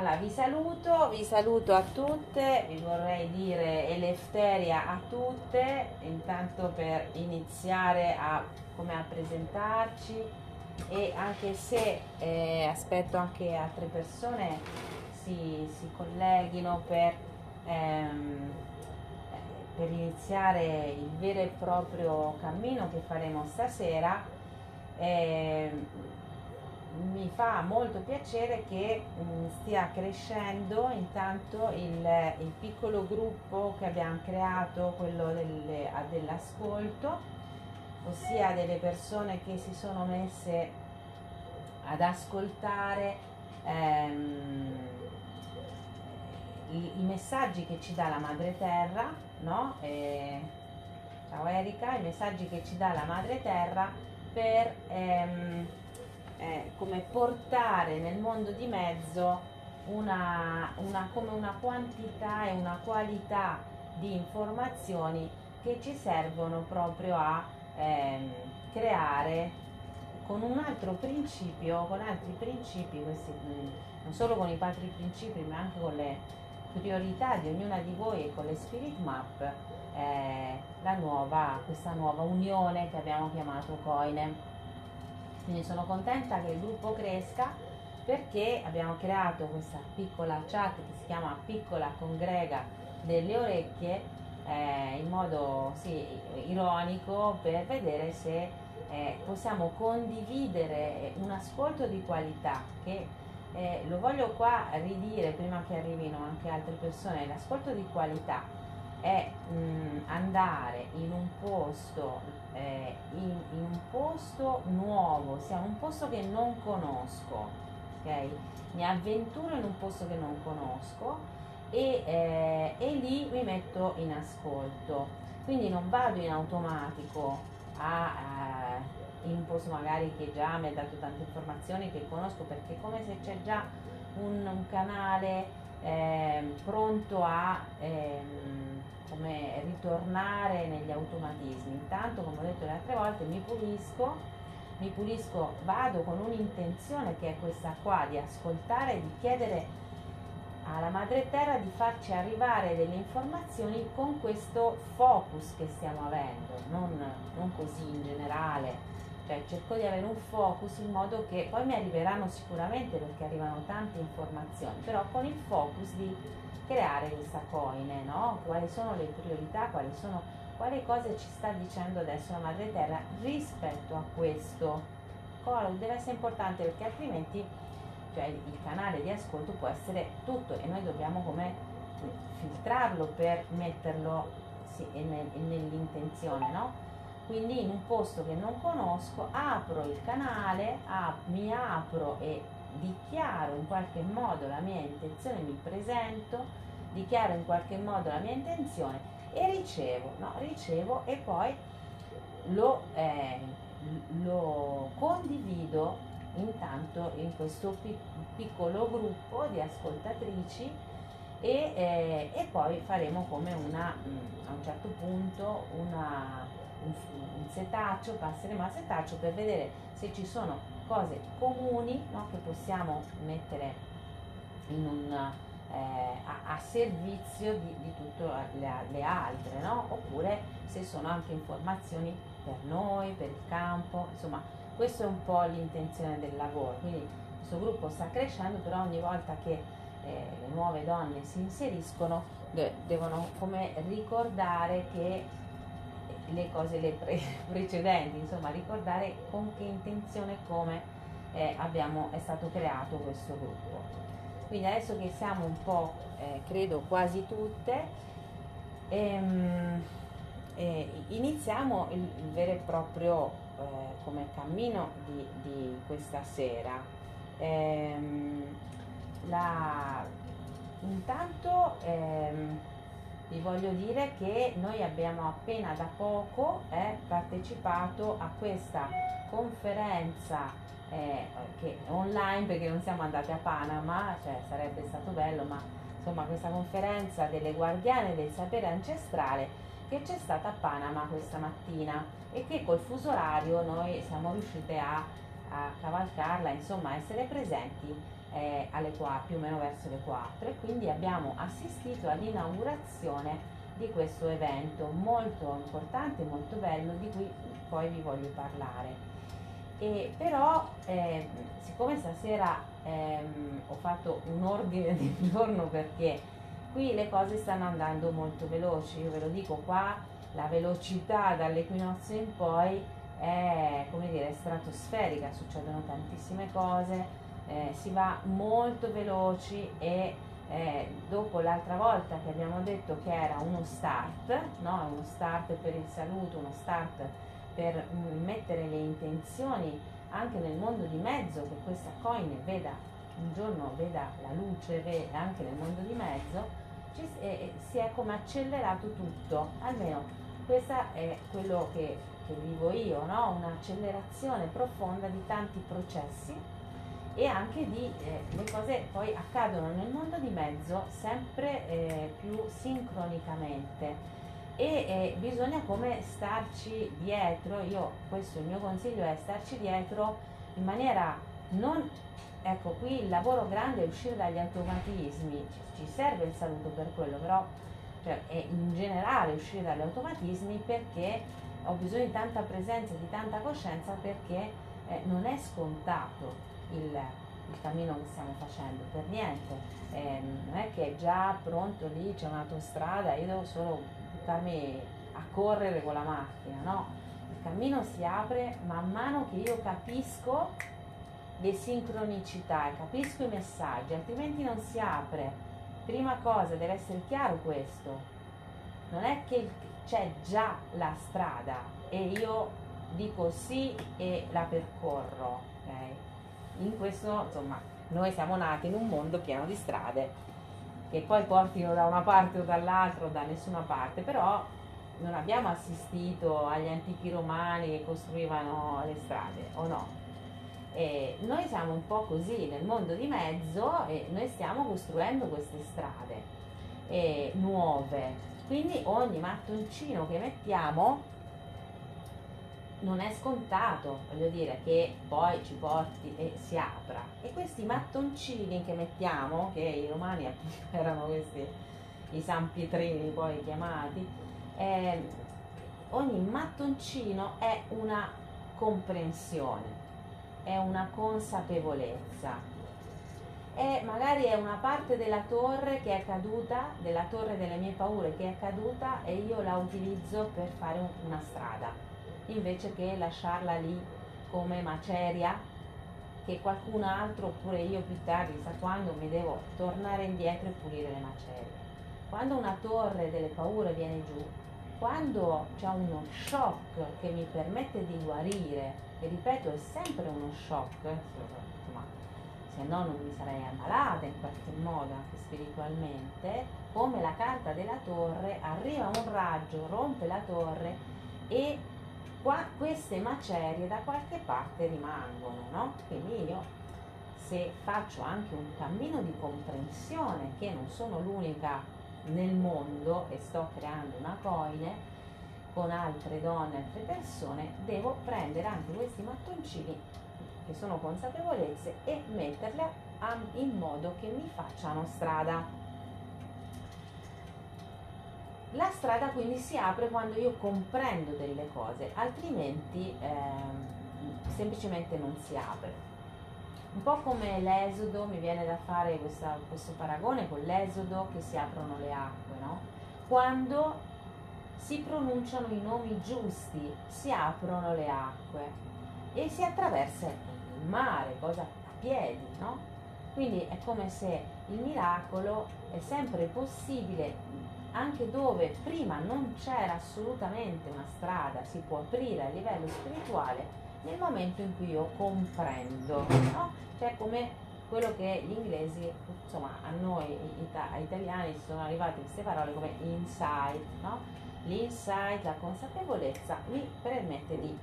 Allora, vi saluto, vi saluto a tutte, vi vorrei dire Elefteria a tutte, intanto per iniziare a, come a presentarci e anche se eh, aspetto anche altre persone si, si colleghino per, ehm, per iniziare il vero e proprio cammino che faremo stasera. Eh, mi fa molto piacere che mh, mm, stia crescendo intanto il, il, piccolo gruppo che abbiamo creato, quello delle, dell'ascolto, ossia delle persone che si sono messe ad ascoltare ehm, i, i, messaggi che ci dà la madre terra, no? E, ciao Erika, i messaggi che ci dà la madre terra per... Ehm, eh, come portare nel mondo di mezzo una, una, come una quantità e una qualità di informazioni che ci servono proprio a ehm, creare con un altro principio, con altri principi, questi, non solo con i quattro principi, ma anche con le priorità di ognuna di voi e con le spirit map, eh, nuova, questa nuova unione che abbiamo chiamato Coine. Quindi sono contenta che il gruppo cresca perché abbiamo creato questa piccola chat che si chiama Piccola Congrega delle Orecchie eh, in modo sì, ironico per vedere se eh, possiamo condividere un ascolto di qualità che eh, lo voglio qua ridire prima che arrivino anche altre persone, l'ascolto di qualità è mh, mm, andare in un posto eh, in, in, un posto nuovo, sia un posto che non conosco, ok? Mi avventuro in un posto che non conosco e, eh, e lì mi metto in ascolto. Quindi non vado in automatico a, a, in un posto magari che già mi ha dato tante informazioni che conosco perché è come se c'è già un, un canale eh, pronto a ehm, come ritornare negli automatismi. Intanto, come ho detto le altre volte, mi pulisco, mi pulisco, vado con un'intenzione che è questa qua, di ascoltare, di chiedere alla madre terra di farci arrivare delle informazioni con questo focus che stiamo avendo, non, non così in generale, cioè cerco di avere un focus in modo che poi mi arriveranno sicuramente perché arrivano tante informazioni, però con il focus di creare questa coine, no? Quali sono le priorità, quali sono quali cose ci sta dicendo adesso la madre terra rispetto a questo. Cosa deve essere importante perché altrimenti cioè, il canale di ascolto può essere tutto e noi dobbiamo come filtrarlo per metterlo sì, nell'intenzione, no? Quindi in un posto che non conosco apro il canale, ap- mi apro e dichiaro in qualche modo la mia intenzione, mi presento, dichiaro in qualche modo la mia intenzione e ricevo, no? ricevo e poi lo, eh, lo condivido intanto in questo piccolo gruppo di ascoltatrici e, eh, e poi faremo come una, mm, a un certo punto una, un, setaccio, passeremo al setaccio per vedere se ci sono cose comuni no, che possiamo mettere un, eh, a, a, servizio di, di tutte le, le altre, no? oppure se sono anche informazioni per noi, per il campo, insomma questa è un po' l'intenzione del lavoro, quindi questo gruppo sta crescendo, però ogni volta che eh, le nuove donne si inseriscono de- devono come ricordare che le cose le pre- precedenti, insomma ricordare con che intenzione e come eh, abbiamo, è stato creato questo gruppo. Quindi adesso che siamo un po', eh, credo quasi tutte, ehm, eh, iniziamo il, il, vero e proprio eh, come cammino di, di questa sera. Ehm, la, intanto ehm, vi voglio dire che noi abbiamo appena da poco eh, partecipato a questa conferenza eh, che online perché non siamo andati a Panama, cioè sarebbe stato bello, ma insomma questa conferenza delle guardiane del sapere ancestrale che c'è stata a Panama questa mattina e che col fuso orario noi siamo riuscite a, a cavalcarla, insomma essere presenti eh, alle 4, più o meno verso le 4 e quindi abbiamo assistito all'inaugurazione di questo evento molto importante, molto bello, di cui poi vi voglio parlare. E però, eh, siccome stasera ehm, ho fatto un ordine di giorno perché qui le cose stanno andando molto veloci, io ve lo dico qua, la velocità dall'equinozio in poi è come dire stratosferica, succedono tantissime cose, eh, si va molto veloci e eh, dopo l'altra volta che abbiamo detto che era uno start, no? uno start per il saluto, uno start per mm, mettere le intenzioni anche nel mondo di mezzo, che questa coin veda un giorno veda la luce anche nel mondo di mezzo, ci, eh, si è come accelerato tutto, almeno questo è quello che, che vivo io, no? un'accelerazione profonda di tanti processi e anche di eh, le cose poi accadono nel mondo di mezzo sempre eh, più sincronicamente. E eh, bisogna come starci dietro, io questo il mio consiglio è starci dietro in maniera non ecco qui il lavoro grande è uscire dagli automatismi, ci, ci serve il saluto per quello, però cioè, è in generale uscire dagli automatismi perché ho bisogno di tanta presenza, di tanta coscienza perché eh, non è scontato il, il, cammino che stiamo facendo, per niente. Eh, non è che è già pronto lì, c'è un'autostrada, io devo solo buttarmi a correre con la macchina, no? Il cammino si apre man mano che io capisco le sincronicità e capisco i messaggi, altrimenti non si apre. Prima cosa deve essere chiaro questo. Non è che c'è già la strada e io dico sì e la percorro, ok? In questo, insomma, noi siamo nati in un mondo pieno di strade che poi portino da una parte o dall'altra o da nessuna parte, però non abbiamo assistito agli antichi romani che costruivano le strade, o no? E noi siamo un po' così nel mondo di mezzo e noi stiamo costruendo queste strade eh, nuove. Quindi ogni mattoncino che mettiamo non è scontato, voglio dire, che poi ci porti e si apra. E questi mattoncini che mettiamo, che i romani erano questi, i San Pietrini poi chiamati, eh, ogni mattoncino è una comprensione è una consapevolezza. E magari è una parte della torre che è caduta, della torre delle mie paure che è caduta e io la utilizzo per fare una strada, invece che lasciarla lì come maceria che qualcun altro oppure io più tardi, sa quando mi devo tornare indietro e pulire le macerie. Quando una torre delle paure viene giù, quando c'è uno shock che mi permette di guarire e ripeto è sempre uno shock, insomma, se no non mi sarei ammalata in qualche modo anche spiritualmente, come la carta della torre, arriva un raggio, rompe la torre e qua queste macerie da qualche parte rimangono, no? Quindi io se faccio anche un cammino di comprensione che non sono l'unica nel mondo e sto creando una coine, con altre donne, altre persone, devo prendere anche questi mattoncini che sono consapevolezze e metterle in modo che mi facciano strada. La strada quindi si apre quando io comprendo delle cose, altrimenti eh, semplicemente non si apre. Un po' come l'esodo, mi viene da fare questa, questo paragone con l'esodo che si aprono le acque, no? Quando si pronunciano i nomi giusti, si aprono le acque e si attraversa il mare, cosa a piedi, no? Quindi è come se il miracolo è sempre possibile anche dove prima non c'era assolutamente una strada, si può aprire a livello spirituale nel momento in cui io comprendo, no? Cioè come quello che gli inglesi, insomma a noi italiani sono arrivate queste parole come insight, no? l'insight, la consapevolezza mi permette di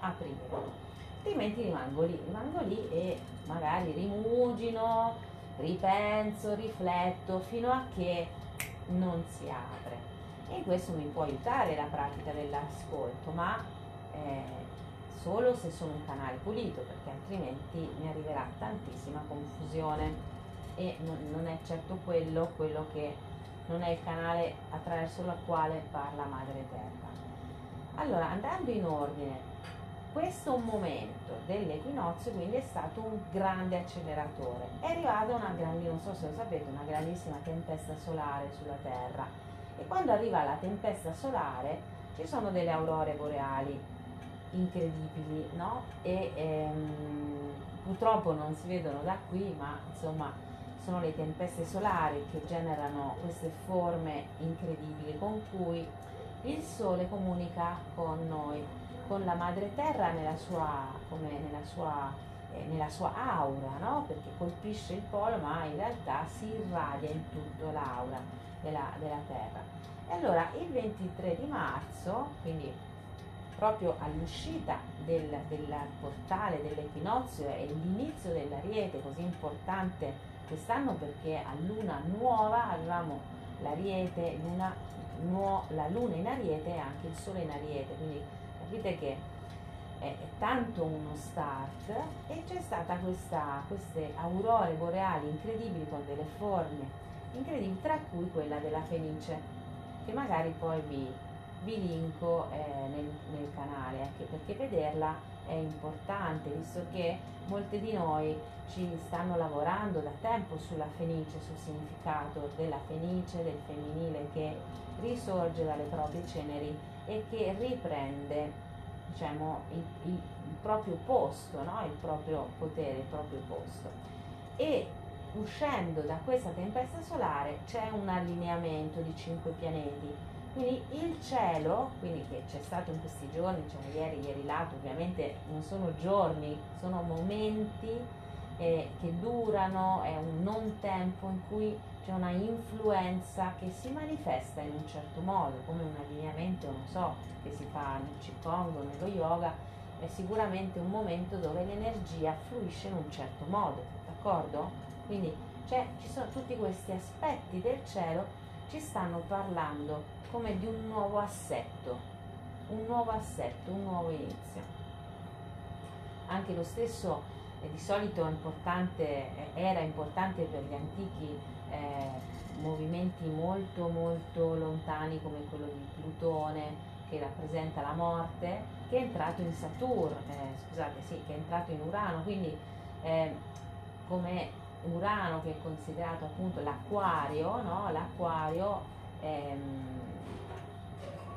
aprire. Altrimenti rimango lì, rimango lì e magari rimugino, ripenso, rifletto fino a che non si apre. E questo mi può aiutare la pratica dell'ascolto, ma eh, solo se sono un canale pulito, perché altrimenti mi arriverà tantissima confusione e non, non è certo quello, quello che non è il canale attraverso il quale parla Madre Terra. Allora, andando in ordine, questo momento dell'equinozio quindi è stato un grande acceleratore. È arrivata una grande, non so se lo sapete, una grandissima tempesta solare sulla Terra. E quando arriva la tempesta solare ci sono delle aurore boreali incredibili, no? E ehm, purtroppo non si vedono da qui, ma insomma sono le tempeste solari che generano queste forme incredibili con cui il Sole comunica con noi con la madre terra nella sua, nella sua, eh, nella sua aura, no? perché colpisce il polo ma in realtà si irradia in tutto l'aura della, della terra. E allora il 23 di marzo, quindi proprio all'uscita del, del portale dell'equinozio e l'inizio dell'ariete così importante quest'anno perché a luna nuova avevamo l'ariete, luna, nuo, la luna in ariete e anche il sole in ariete, quindi capite che è, è tanto uno start e c'è stata questa, queste aurore boreali incredibili con delle forme incredibili, tra cui quella della Fenice, che magari poi vi, vi linko eh, nel, nel, canale, anche perché vederla è importante, visto che molte di noi ci stanno lavorando da tempo sulla Fenice, sul significato della Fenice, del femminile che risorge dalle proprie ceneri e che riprende diciamo, il, il, il proprio posto, no? il proprio potere, il proprio posto. E uscendo da questa tempesta solare c'è un allineamento di cinque pianeti. Quindi il cielo, quindi che c'è stato in questi giorni, cioè ieri, ieri l'altro, ovviamente non sono giorni, sono momenti eh, che durano, è un non tempo in cui c'è una influenza che si manifesta in un certo modo, come un allineamento, non so, che si fa nel Qigong o nello yoga, è sicuramente un momento dove l'energia fluisce in un certo modo, d'accordo? Quindi cioè, ci sono tutti questi aspetti del cielo, ci stanno parlando come di un nuovo assetto, un nuovo assetto, un nuovo inizio. Anche lo stesso eh, di solito importante, eh, era importante per gli antichi eh, movimenti molto molto lontani come quello di Plutone che rappresenta la morte, che è entrato in Saturno, eh, scusate, sì, che è entrato in Urano, quindi eh, come Urano che è considerato appunto l'acquario, no? l'acquario ehm,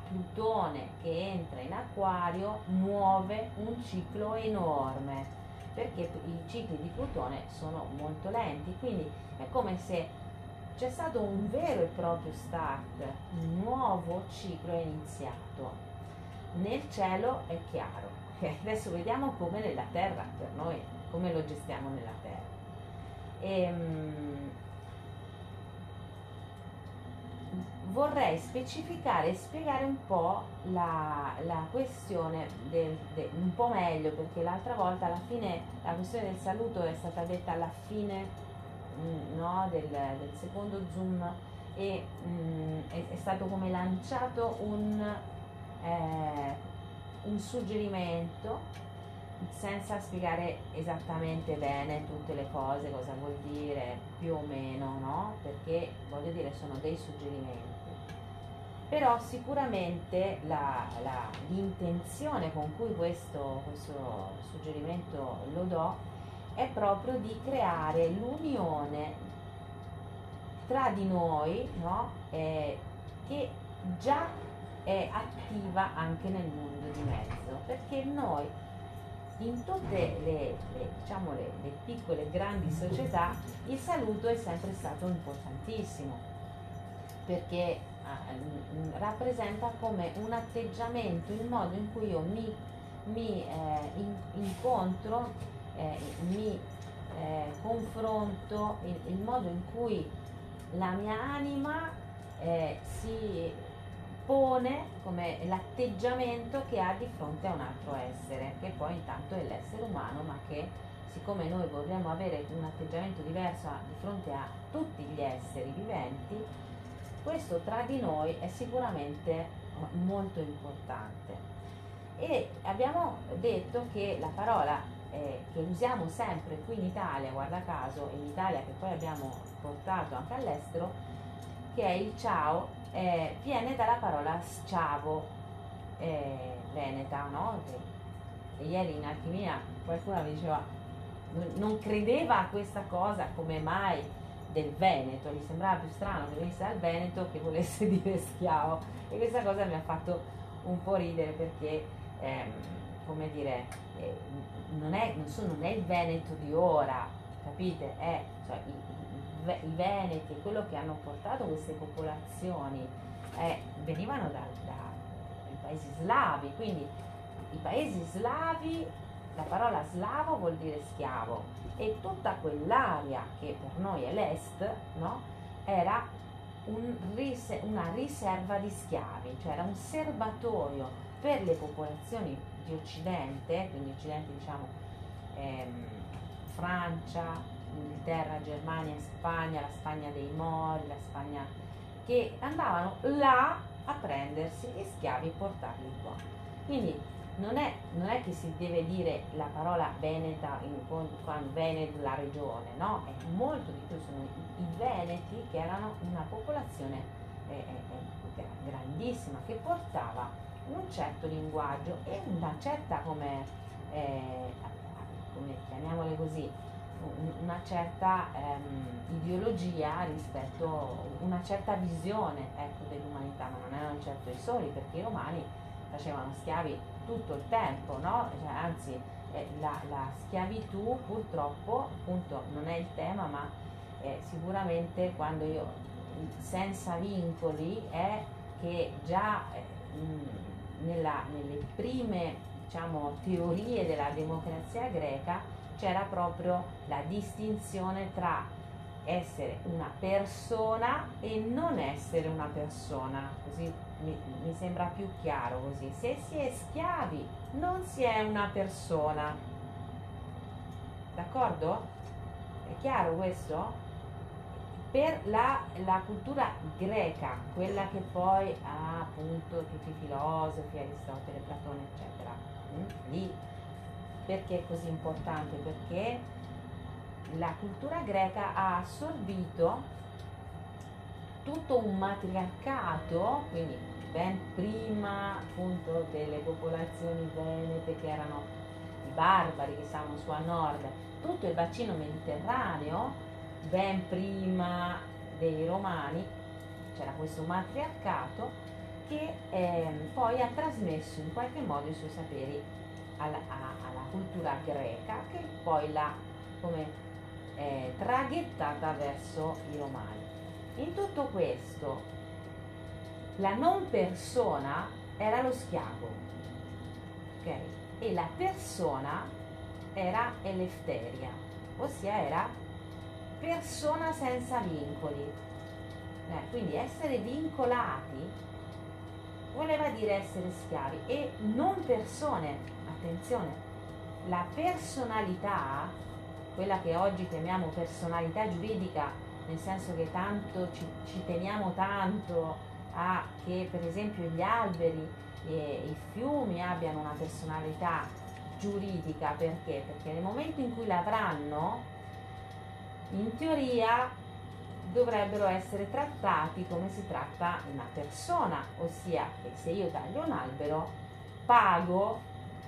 Plutone che entra in acquario muove un ciclo enorme perché i cicli di Plutone sono molto lenti, quindi è come se c'è stato un vero e proprio start, un nuovo ciclo è iniziato. Nel cielo è chiaro, adesso vediamo come nella terra per noi, come lo gestiamo nella terra. E, um, vorrei specificare e spiegare un po' la, la questione del, de, un po' meglio perché l'altra volta alla fine la questione del saluto è stata detta alla fine no, del, del, secondo zoom e mh, mm, è, è, stato come lanciato un, eh, un suggerimento senza spiegare esattamente bene tutte le cose, cosa vuol dire più o meno, no? Perché voglio dire sono dei suggerimenti. Però sicuramente la, la, l'intenzione con cui questo, questo suggerimento lo do è proprio di creare l'unione tra di noi, no? eh, che già è attiva anche nel mondo di mezzo, perché noi in tutte le, le, diciamo, le, le piccole e grandi società il saluto è sempre stato importantissimo, perché ah, rappresenta come un atteggiamento, il modo in cui io mi, mi eh, in, incontro eh, mi eh, confronto, il, il, modo in cui la mia anima eh, si pone come l'atteggiamento che ha di fronte a un altro essere, che poi intanto è l'essere umano, ma che siccome noi vorremmo avere un atteggiamento diverso di fronte a tutti gli esseri viventi, questo tra di noi è sicuramente molto importante. e abbiamo detto che la parola eh, che usiamo sempre qui in Italia, guarda caso, in Italia che poi abbiamo portato anche all'estero, che è il ciao, eh, viene dalla parola sciavo eh, veneta, no? Che, ieri in alchimia qualcuno mi diceva non credeva a questa cosa come mai del Veneto, gli sembrava più strano che venisse dal Veneto che volesse dire schiavo e questa cosa mi ha fatto un po' ridere perché ehm, come dire eh, non, è, non, so, non, è, il Veneto di ora capite? È, cioè, i, i, Veneti, quello che hanno portato queste popolazioni eh, venivano da, dai paesi slavi quindi i paesi slavi la parola slavo vuol dire schiavo e tutta quell'area che per noi è l'est, no? era un una riserva di schiavi, cioè era un serbatoio per le popolazioni di Occidente, quindi Occidente diciamo ehm, Francia, Inghilterra, Germania, Spagna, la Spagna dei Mori, la Spagna che andavano là a prendersi gli schiavi e portarli qua. Quindi non è, non è, che si deve dire la parola veneta in quando Veneto la regione, no? È molto di più, sono i, i veneti che erano una popolazione eh, eh, eh grandissima che portava un certo linguaggio e una certa come, eh, come chiamiamole così, una certa ehm, ideologia rispetto, una certa visione ecco, dell'umanità, ma non erano certo i soli perché i romani facevano schiavi tutto il tempo, no? Cioè, anzi eh, la, la, schiavitù purtroppo appunto non è il tema, ma eh, sicuramente quando io senza vincoli è che già eh, nella, nelle prime diciamo, teorie della democrazia greca c'era proprio la distinzione tra essere una persona e non essere una persona, così mi, mi, sembra più chiaro così. Se si è schiavi non si è una persona. D'accordo? È chiaro questo? Per la, la cultura greca, quella che poi ha appunto tutti i filosofi, Aristotele, Platone, eccetera, mm? lì perché è così importante? Perché la cultura greca ha assorbito tutto un matriarcato, quindi ben prima appunto delle popolazioni venete che erano i barbari che stavano su a nord, tutto il bacino mediterraneo, ben prima dei romani, c'era questo matriarcato che eh, poi ha trasmesso in qualche modo i suoi saperi alla, alla cultura greca che poi l'ha come eh, traghettata verso i romani. In tutto questo, la non persona era lo schiavo, ok? E la persona era Elefteria, ossia era persona senza vincoli. Eh, quindi essere vincolati voleva dire essere schiavi e non persone. Attenzione, la personalità, quella che oggi chiamiamo personalità giuridica, nel senso che tanto ci, ci teniamo tanto a che per esempio gli alberi e i fiumi abbiano una personalità giuridica perché? Perché nel momento in cui l'avranno, in teoria dovrebbero essere trattati come si tratta una persona, ossia che se io taglio un albero pago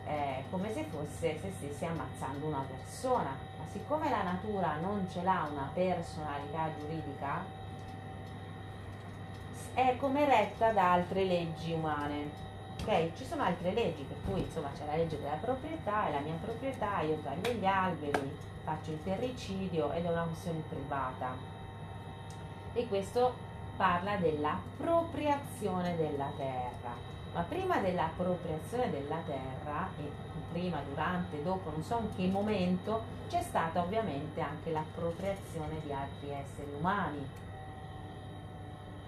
eh, come se fosse se stessi ammazzando una persona siccome la natura non ce l'ha una personalità giuridica, è come retta da altre leggi umane. Ok? Ci sono altre leggi, per cui insomma c'è la legge della proprietà, è la mia proprietà, io taglio gli alberi, faccio il terricidio ed è una questione privata. E questo parla dell'appropriazione della terra. Ma prima dell'appropriazione della terra, e prima, durante, dopo, non so in che momento, c'è stata ovviamente anche l'appropriazione di altri esseri umani.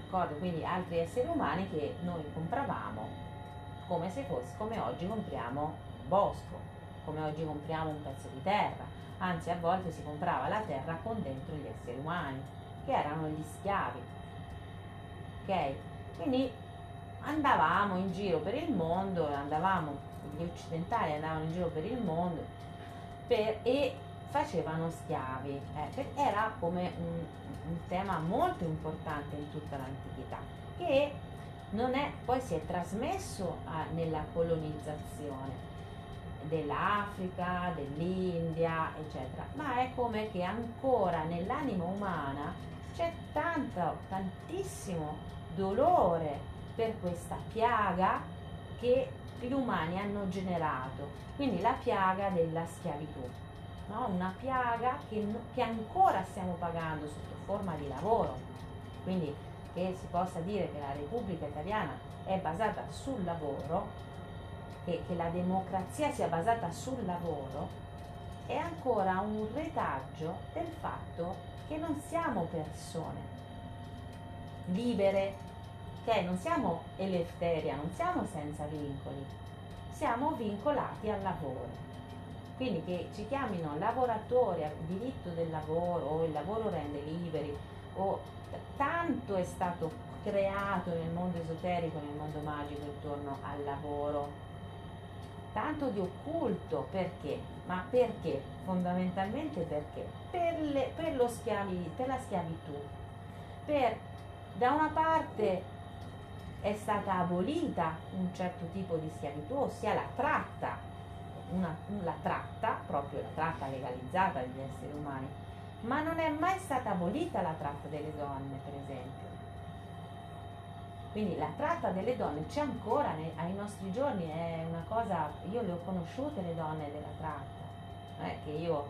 D'accordo? Quindi altri esseri umani che noi compravamo come se fosse, come oggi compriamo un bosco, come oggi compriamo un pezzo di terra. Anzi, a volte si comprava la terra con dentro gli esseri umani, che erano gli schiavi. Ok? Quindi andavamo in giro per il mondo, andavamo gli occidentali andavano in giro per il mondo per, e facevano schiavi. Eh, era come un, un, tema molto importante in tutta l'antichità, che non è, poi si è trasmesso a, nella colonizzazione dell'Africa, dell'India, eccetera, ma è come che ancora nell'anima umana c'è tanto, tantissimo dolore per questa piaga che gli umani hanno generato, quindi la piaga della schiavitù, no? una piaga che, che ancora stiamo pagando sotto forma di lavoro, quindi che si possa dire che la Repubblica Italiana è basata sul lavoro, che, che la democrazia sia basata sul lavoro, è ancora un retaggio del fatto che non siamo persone libere, che non siamo elefteria, non siamo senza vincoli, siamo vincolati al lavoro. Quindi che ci chiamino lavoratori, diritto del lavoro, o il lavoro rende liberi, o tanto è stato creato nel mondo esoterico, nel mondo magico intorno al lavoro, tanto di occulto, perché? Ma perché? Fondamentalmente perché? Per, le, per, lo schiavi, per la schiavitù. Per, da una parte è stata abolita un certo tipo di schiavitù, ossia la tratta, una, la tratta, proprio la tratta legalizzata degli esseri umani, ma non è mai stata abolita la tratta delle donne, per esempio. Quindi la tratta delle donne c'è ancora nei, ai nostri giorni, è una cosa, io le ho conosciute le donne della tratta, non è che io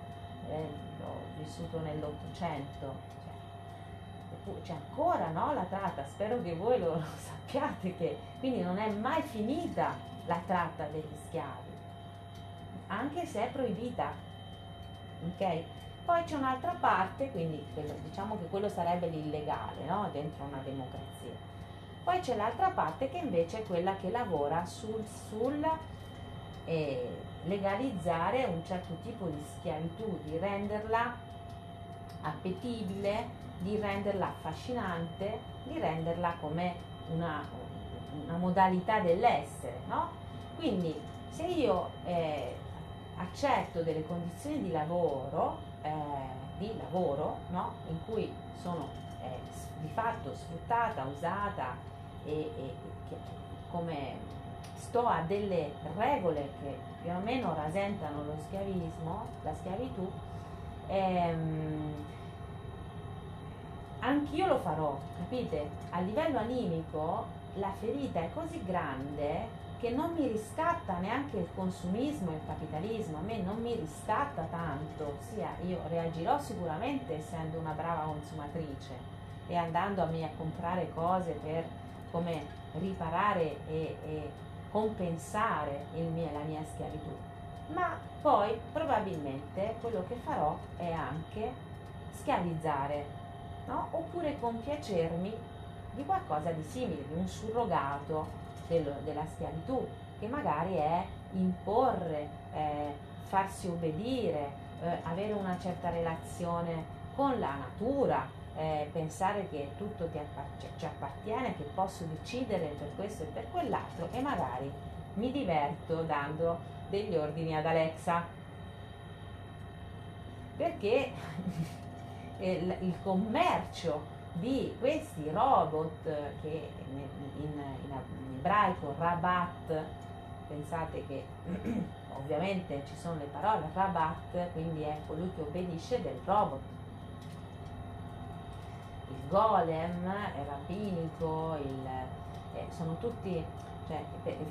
eh, ho vissuto nell'Ottocento, cioè, c'è ancora no, la tratta, spero che voi lo, lo sappiate, che quindi non è mai finita la tratta degli schiavi, anche se è proibita. ok? Poi c'è un'altra parte, quindi quello, diciamo che quello sarebbe l'illegale no? dentro una democrazia. Poi c'è l'altra parte che invece è quella che lavora sul, sul eh, legalizzare un certo tipo di schiavitù, di renderla appetibile, di renderla affascinante, di renderla come una, una modalità dell'essere. No? Quindi se io eh, accetto delle condizioni di lavoro, eh, di lavoro no? in cui sono eh, di fatto sfruttata, usata, e, e che, come sto a delle regole che più o meno rasentano lo schiavismo, la schiavitù, ehm, anch'io lo farò, capite? A livello animico la ferita è così grande che non mi riscatta neanche il consumismo e il capitalismo, a me non mi riscatta tanto, sia io reagirò sicuramente essendo una brava consumatrice e andando a, me a comprare cose per come riparare e, e compensare mio, la mia schiavitù, ma poi probabilmente quello che farò è anche schiavizzare, no? oppure compiacermi di qualcosa di simile, di un surrogato dello, della schiavitù, che magari è imporre, eh, farsi obbedire, eh, avere una certa relazione con la natura, eh, pensare che tutto appartiene, ci appartiene, che posso decidere per questo e per quell'altro e magari mi diverto dando degli ordini ad Alexa. Perché il, il, commercio di questi robot che in, in, in ebraico Rabat, pensate che ovviamente ci sono le parole Rabat, quindi è colui che obbedisce del robot il golem, il rabbinico, il, eh, sono tutti, cioè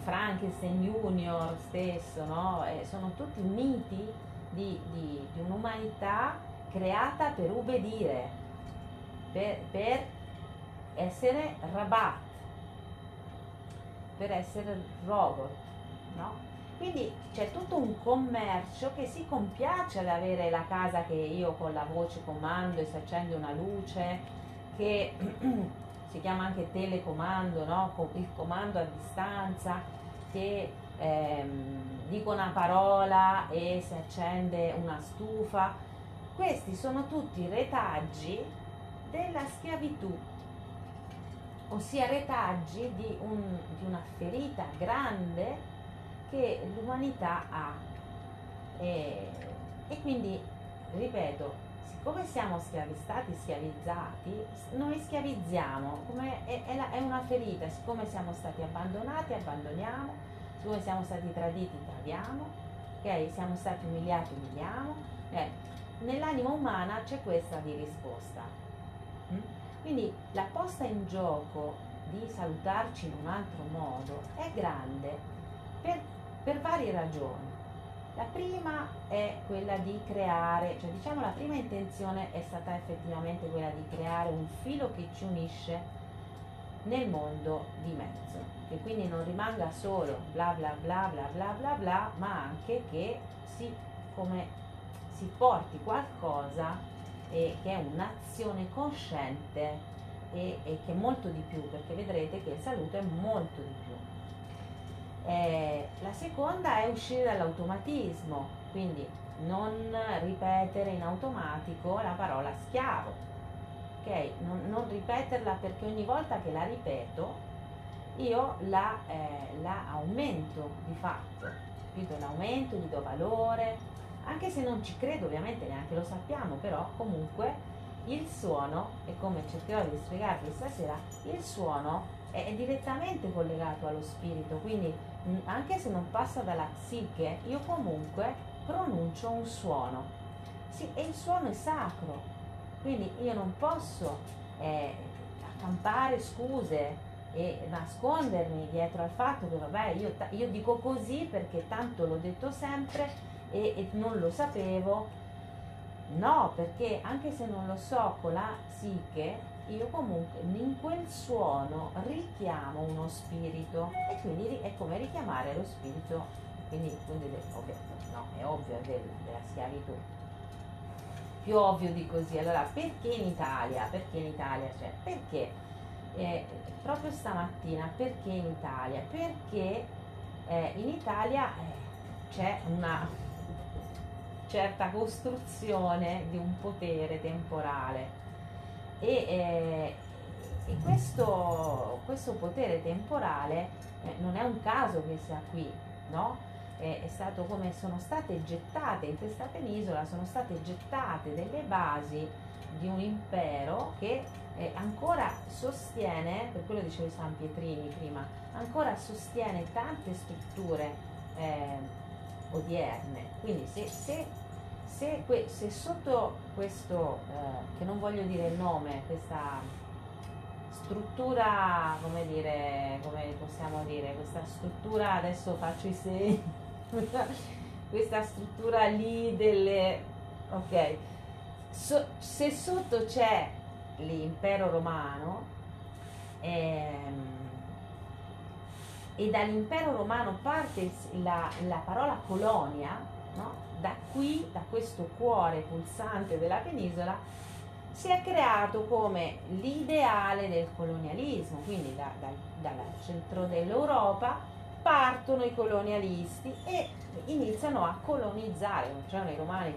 Frankenstein Junior stesso, no? eh, sono tutti miti di, di, di, un'umanità creata per ubbidire, per, per essere rabat, per essere robot, no? Quindi c'è tutto un commercio che si compiace ad avere la casa che io con la voce comando e si accende una luce, che si chiama anche telecomando, no? il comando a distanza, che ehm, dico una parola e si accende una stufa. Questi sono tutti retaggi della schiavitù, ossia retaggi di, un, di una ferita grande che l'umanità ha. E, e quindi, ripeto, siccome siamo schiavi, stati schiavizzati, noi schiavizziamo, è, è, la, è, una ferita, siccome siamo stati abbandonati, abbandoniamo, siccome siamo stati traditi, tradiamo, okay? siamo stati umiliati, umiliamo. Eh, nell'anima umana c'è questa di risposta. Mm? Quindi la posta in gioco di salutarci in un altro modo è grande per, per varie ragioni. La prima è quella di creare, cioè diciamo la prima intenzione è stata effettivamente quella di creare un filo che ci unisce nel mondo di mezzo, che quindi non rimanga solo bla bla bla bla bla bla bla, ma anche che si, come, si porti qualcosa eh, che è un'azione cosciente e, e, che è molto di più, perché vedrete che il saluto è molto di più. Eh, la seconda è uscire dall'automatismo, quindi non ripetere in automatico la parola schiavo, ok? Non, non ripeterla perché ogni volta che la ripeto io la, eh, la aumento di fatto, capito? L'aumento, gli do valore, anche se non ci credo ovviamente neanche lo sappiamo, però comunque il suono, e come cercherò di spiegarvi stasera, il suono è direttamente collegato allo spirito, quindi anche se non passa dalla psiche, io comunque pronuncio un suono. Sì, e il suono è sacro, quindi io non posso eh, accampare scuse e nascondermi dietro al fatto che vabbè io, io dico così perché tanto l'ho detto sempre e, e non lo sapevo No, perché anche se non lo so con la psiche, io comunque in quel suono richiamo uno spirito e quindi è come richiamare lo spirito, quindi, quindi ovvio, no, è ovvio è del, della schiavitù. Più ovvio di così. Allora, perché in Italia? Perché in Italia? Cioè, perché? Eh, proprio stamattina, perché in Italia? Perché eh, in Italia eh, c'è una certa costruzione di un potere temporale e, eh, e questo, questo, potere temporale eh, non è un caso che sia qui, no? È, è stato come sono state gettate in questa penisola, sono state gettate delle basi di un impero che eh, ancora sostiene, per quello dicevo San Pietrini prima, ancora sostiene tante strutture eh, odierne. Quindi se, se se, que, se sotto questo, eh, che non voglio dire il nome, questa struttura, come dire, come possiamo dire, questa struttura, adesso faccio i segni, questa struttura lì delle, ok, so, se sotto c'è l'impero romano ehm, e dall'impero romano parte la, la parola colonia, no? da qui, da questo cuore pulsante della penisola, si è creato come l'ideale del colonialismo, quindi da, da, dal centro dell'Europa partono i colonialisti e iniziano a colonizzare, non c'erano i romani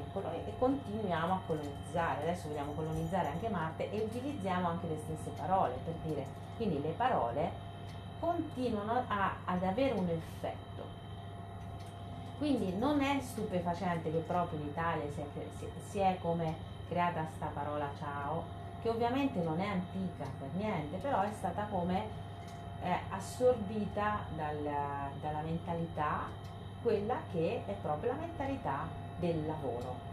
e continuiamo a colonizzare, adesso vogliamo colonizzare anche Marte e utilizziamo anche le stesse parole per dire, quindi le parole continuano a, ad avere un effetto quindi non è stupefacente che proprio in Italia si è, si è come creata sta parola ciao, che ovviamente non è antica per niente, però è stata come eh, assorbita dal, dalla mentalità, quella che è proprio la mentalità del lavoro.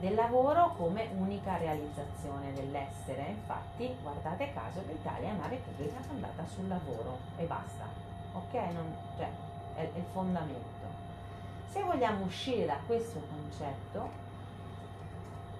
Del lavoro come unica realizzazione dell'essere. Infatti, guardate caso, l'Italia è una repubblica fondata sul lavoro e basta. Ok? Non, cioè, è, è il fondamento. Se vogliamo uscire da questo concetto,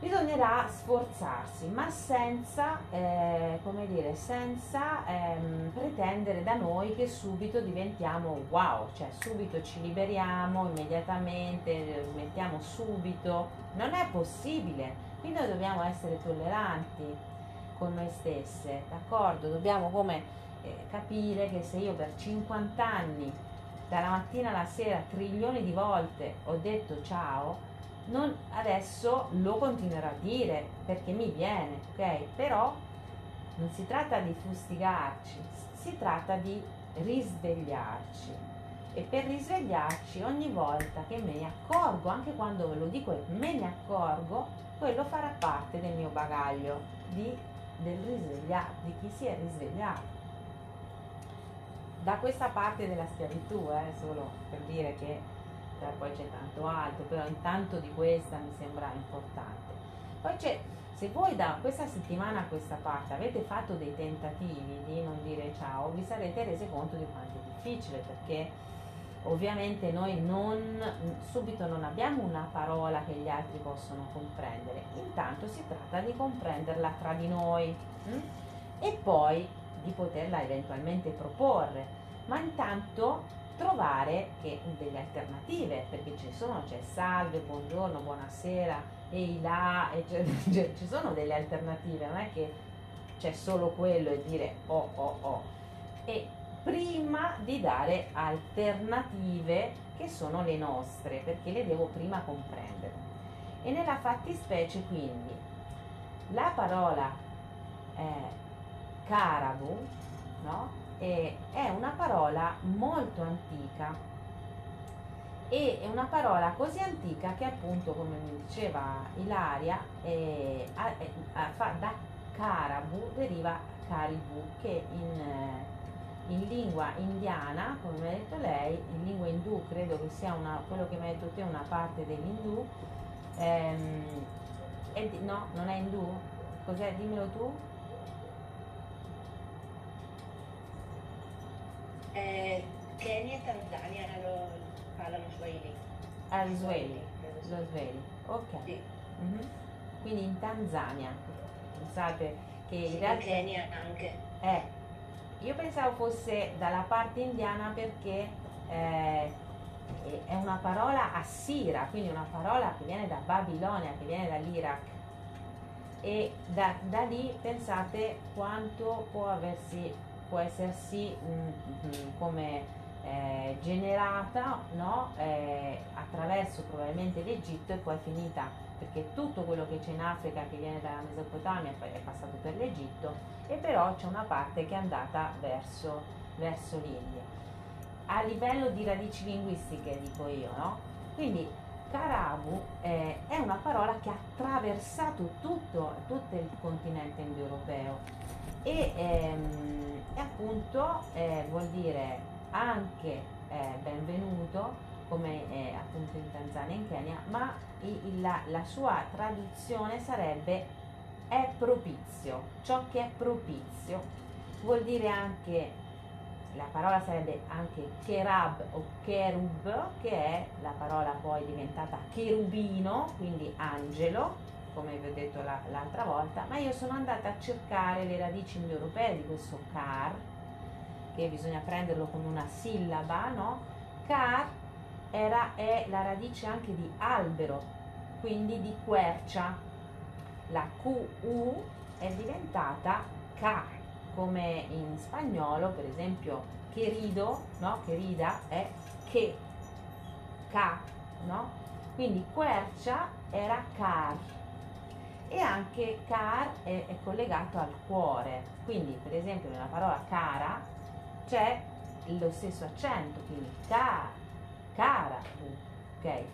bisognerà sforzarsi, ma senza, eh, dire, senza ehm, pretendere da noi che subito diventiamo wow, cioè subito ci liberiamo immediatamente, diventiamo subito. Non è possibile, quindi noi dobbiamo essere tolleranti con noi stesse, d'accordo? Dobbiamo come eh, capire che se io per 50 anni dalla mattina alla sera trilioni di volte ho detto ciao, non, adesso lo continuerò a dire perché mi viene, ok? Però non si tratta di fustigarci, si tratta di risvegliarci. e per risvegliarci ogni volta che me ne accorgo, anche quando ve lo dico e me ne accorgo, quello farà parte del mio bagaglio di, del risvegliato, di chi si è risvegliato. Da questa parte della schiavitù, eh, solo per dire che poi c'è tanto altro, però intanto di questa mi sembra importante. Poi c'è, se voi da questa settimana a questa parte avete fatto dei tentativi di non dire ciao, vi sarete resi conto di quanto è difficile perché ovviamente noi non, subito non abbiamo una parola che gli altri possono comprendere, intanto si tratta di comprenderla tra di noi hm? e poi di poterla eventualmente proporre, ma intanto trovare delle alternative, perché ci sono, c'è salve, buongiorno, buonasera, ehi là, eccetera, cioè, ci sono delle alternative, non è che c'è solo quello e dire oh oh oh. E prima di dare alternative che sono le nostre, perché le devo prima comprendere. E nella fattispecie quindi la parola eh, carabu no? eh, è una parola molto antica e è una parola così antica che appunto come mi diceva Ilaria eh, a, a, fa, da carabu deriva caribu che in eh, in lingua indiana, come mi ha detto lei, in lingua indù, credo che sia una, quello che mi ha detto te una parte dell'indù, ehm, è, no, non è indù? Cos'è? Dimmelo tu. Eh, Kenya e Tanzania lo, parlano Swahili. Ah, lo Swahili, lo Swahili, ok. Sì. Mhm. Quindi in Tanzania, pensate che Sì, in realtà... Kenya anche. Eh, io pensavo fosse dalla parte indiana perché eh, è una parola assira, quindi una parola che viene da Babilonia, che viene dall'Iraq. E da, da lì pensate quanto può, aversi, può essersi mm, mm, come eh, generata no? Eh, attraverso probabilmente l'Egitto e poi finita perché tutto quello che c'è in Africa che viene dalla Mesopotamia è passato per l'Egitto e però c'è una parte che è andata verso, verso l'India. A livello di radici linguistiche dico io, no? Quindi Carabu eh, è una parola che ha attraversato tutto, tutto il continente indoeuropeo e, ehm, e appunto eh, vuol dire anche eh, benvenuto come eh, appunto in Tanzania e in Kenya, ma il, la, la sua traduzione sarebbe è propizio, ciò che è propizio vuol dire anche, la parola sarebbe anche cherab o cherub, che è la parola poi diventata cherubino, quindi angelo, come vi ho detto la, l'altra volta, ma io sono andata a cercare le radici indoeuropee di questo car, che bisogna prenderlo con una sillaba, no? Car era, è la radice anche di albero, quindi di quercia. La QU è diventata K, come in spagnolo, per esempio, querido, no? Querida è che, K, no? Quindi quercia era car e anche car è, è collegato al cuore. Quindi, per esempio, nella parola cara c'è lo stesso accento, quindi car cara ok?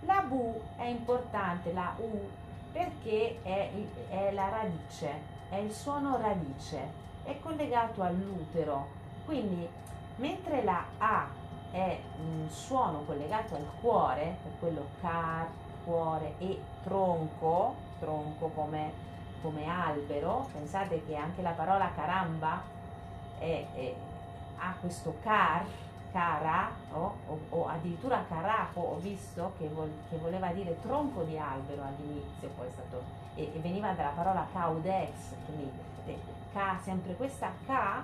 La Bu è importante, la U, perché è, è la radice, è il suono radice, è collegato all'utero, quindi mentre la A è un suono collegato al cuore, per quello car, cuore e tronco, tronco come, come albero, pensate che anche la parola caramba è, è, ha questo car, cara o, o, o addirittura caraco ho visto che, vol, che, voleva dire tronco di albero all'inizio poi è stato e, e veniva dalla parola caudex quindi eh, K, sempre questa K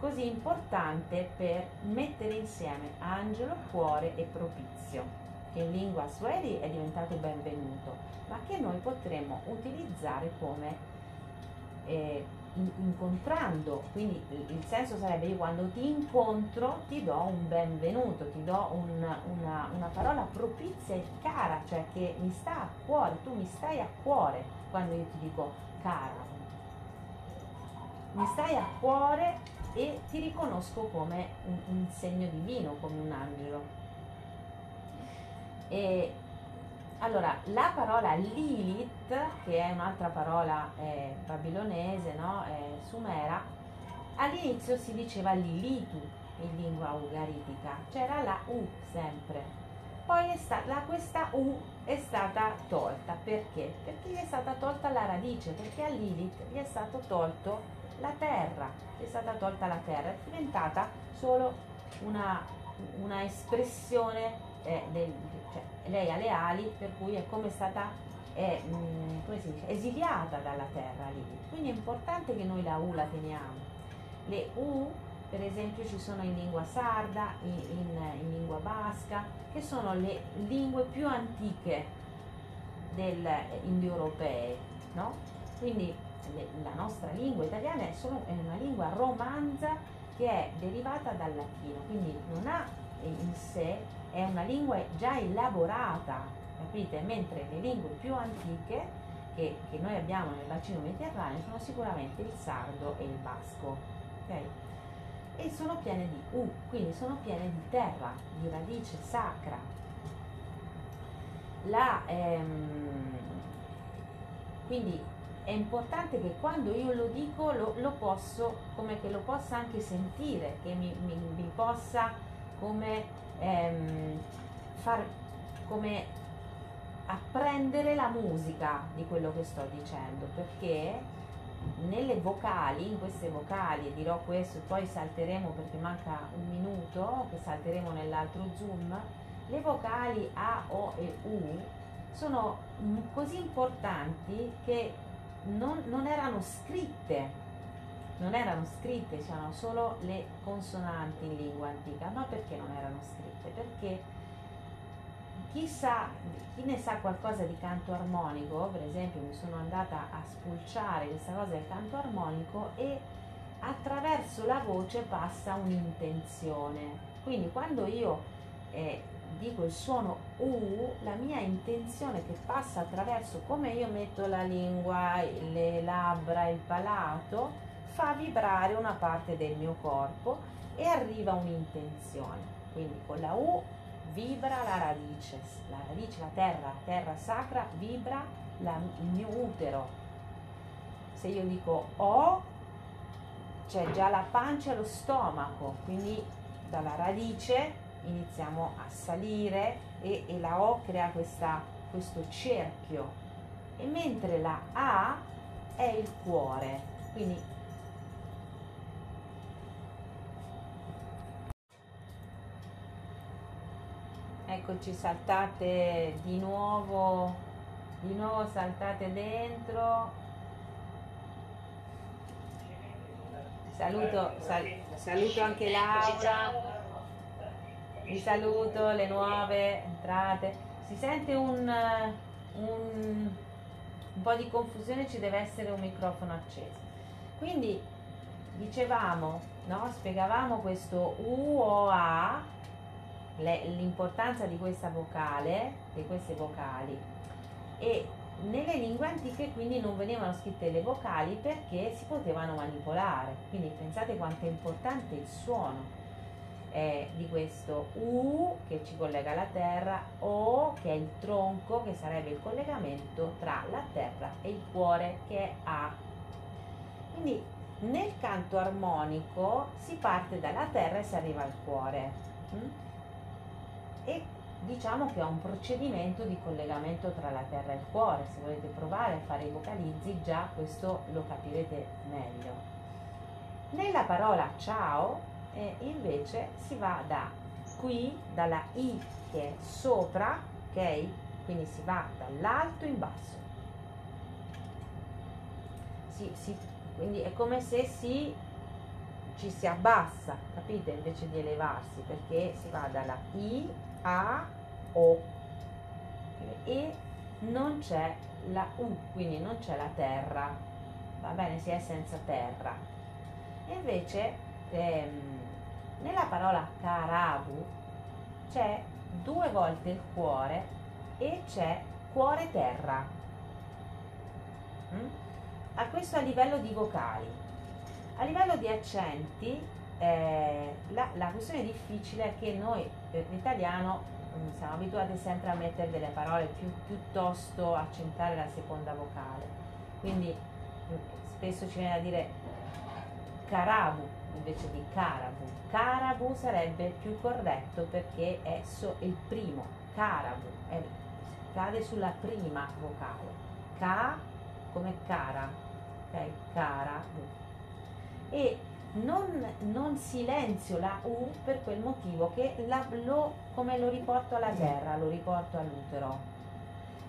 così importante per mettere insieme angelo, cuore e propizio che in lingua swahili è diventato benvenuto ma che noi potremmo utilizzare come eh, incontrando, quindi il senso sarebbe io quando ti incontro ti do un benvenuto, ti do un, una, una, parola propizia e cara, cioè che mi sta a cuore, tu mi stai a cuore quando io ti dico cara. Mi stai a cuore e ti riconosco come un, un segno divino, come un angelo. E allora, la parola Lilith, che è un'altra parola eh, babilonese, no? eh, sumera, all'inizio si diceva Lilitu in lingua ugaritica, c'era la U sempre. Poi è stata, questa U è stata tolta, perché? Perché gli è stata tolta la radice, perché a Lilith gli è stato tolto la terra, gli è stata tolta la terra, è diventata solo una, una espressione eh, del, cioè, lei ha le ali, per cui è come stata è, mh, mm, come dice, esiliata dalla terra lì. Quindi è importante che noi la U la teniamo. Le U, per esempio, ci sono in lingua sarda, in, in, in lingua basca, che sono le lingue più antiche indoeuropee, no? Quindi le, la nostra lingua italiana è, solo, è una lingua romanza che è derivata dal latino, quindi non ha in sé è una lingua già elaborata, capite? Mentre le lingue più antiche che, che noi abbiamo nel bacino mediterraneo sono sicuramente il sardo e il basco, ok? E sono piene di U, quindi sono piene di terra, di radice sacra. La, ehm, quindi è importante che quando io lo dico lo, lo posso, come che lo possa anche sentire, che mi, mi, mi possa come ehm, far come apprendere la musica di quello che sto dicendo perché nelle vocali, in queste vocali, dirò questo, poi salteremo perché manca un minuto, che salteremo nell'altro zoom, le vocali A, O e U sono così importanti che non, non erano scritte non erano scritte, c'erano solo le consonanti in lingua antica, ma perché non erano scritte? Perché chi, sa, chi ne sa qualcosa di canto armonico, per esempio mi sono andata a spulciare questa cosa del canto armonico e attraverso la voce passa un'intenzione. Quindi quando io eh, dico il suono U, la mia intenzione che passa attraverso come io metto la lingua, le labbra, il palato, fa vibrare una parte del mio corpo e arriva un'intenzione. Quindi con la U vibra la radice, la radice, la terra, la terra sacra vibra la, il mio utero. Se io dico O, c'è già la pancia e lo stomaco, quindi dalla radice iniziamo a salire e, e la O crea questa, questo cerchio. E mentre la A è il cuore, quindi eccoci saltate di nuovo di nuovo saltate dentro. Saluto sal, saluto anche Laura. Vi saluto le nuove entrate. Si sente un, un, un po' di confusione ci deve essere un microfono acceso. Quindi dicevamo no? spiegavamo questo U o A l'importanza di questa vocale, di queste vocali e nelle lingue antiche quindi non venivano scritte le vocali perché si potevano manipolare, quindi pensate quanto è importante il suono eh, di questo U che ci collega alla terra, O che è il tronco che sarebbe il collegamento tra la terra e il cuore che è A. Quindi nel canto armonico si parte dalla terra e si arriva al cuore. Mm? E diciamo che è un procedimento di collegamento tra la terra e il cuore. Se volete provare a fare i vocalizzi, già questo lo capirete meglio. Nella parola ciao, eh, invece, si va da qui, dalla I che è sopra, ok? Quindi si va dall'alto in basso. Si, si, quindi è come se si ci si abbassa, capite? Invece di elevarsi, perché si va dalla I a, O e non c'è la U, quindi non c'è la terra, va bene, si è senza terra. E invece ehm, nella parola carabu c'è due volte il cuore e c'è cuore terra. Mm? A questo a livello di vocali. A livello di accenti, eh, la, la, questione difficile è che noi per l'italiano mm, siamo abituati sempre a mettere delle parole più, piuttosto accentare la seconda vocale. Quindi mm, spesso ci viene a dire carabu invece di carabu. Carabu sarebbe più corretto perché è so, il primo, carabu, è, cade sulla prima vocale. Ca come cara, ok? Carabu. E non, non, silenzio la U per quel motivo che la, lo, come lo riporto alla terra, lo riporto all'utero.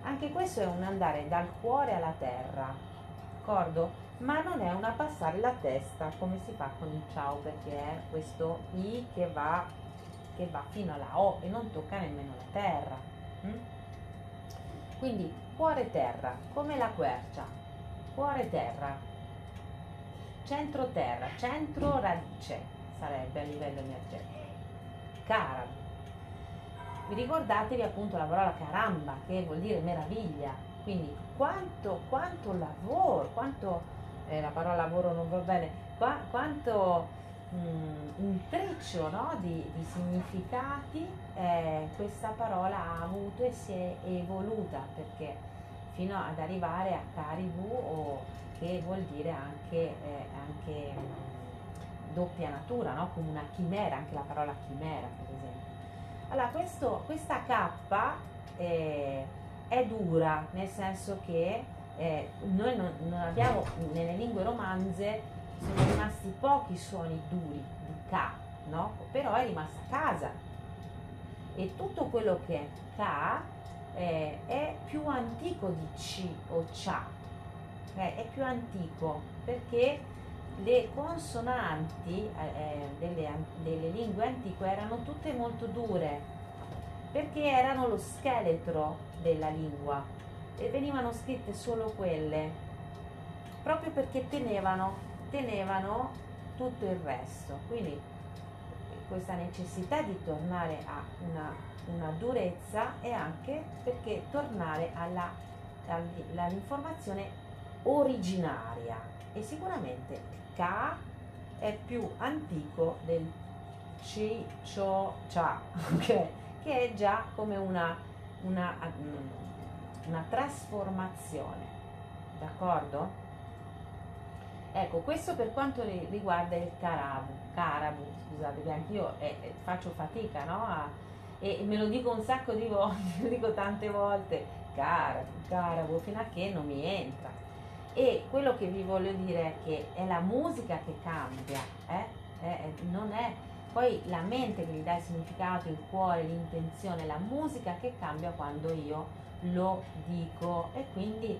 Anche questo è un andare dal cuore alla terra, d'accordo? Ma non è una passare la testa come si fa con il ciao perché è questo I che va, che va fino alla O e non tocca nemmeno la terra. Hm? Quindi cuore terra, come la quercia, cuore terra, centro terra, centro radice sarebbe a livello energetico. Cara. Vi ricordatevi appunto la parola caramba che vuol dire meraviglia, quindi quanto, quanto lavoro, quanto eh, la parola lavoro non va bene, qua, quanto mh, mm, intreccio no? di, di, significati eh, questa parola ha avuto e si è evoluta perché fino ad arrivare a Caribou o che vuol dire anche, eh, anche mh, doppia natura, no? come una chimera, anche la parola chimera per esempio. Allora questo, questa K eh, è dura nel senso che eh, noi non, non, abbiamo nelle lingue romanze sono rimasti pochi suoni duri di K, no? però è rimasta casa e tutto quello che è K eh, è più antico di C o Cia, eh, è più antico perché le consonanti eh, eh, delle, delle lingue antiche erano tutte molto dure perché erano lo scheletro della lingua e venivano scritte solo quelle, proprio perché tenevano, tenevano tutto il resto. Quindi questa necessità di tornare a una, una durezza è anche perché tornare alla, all'informazione originaria e sicuramente K è più antico del C, Cio, Cia, okay? che è già come una, una, una trasformazione, d'accordo? Ecco, questo per quanto riguarda il carabu, carabu, scusate, anche io eh, eh, faccio fatica, no? A, e, e me lo dico un sacco di volte, lo dico tante volte, carabu, carabu, fino a che non mi entra. E quello che vi voglio dire è che è la musica che cambia, eh? Eh, non è poi la mente che gli dà il significato, il cuore, l'intenzione, la musica che cambia quando io lo dico e quindi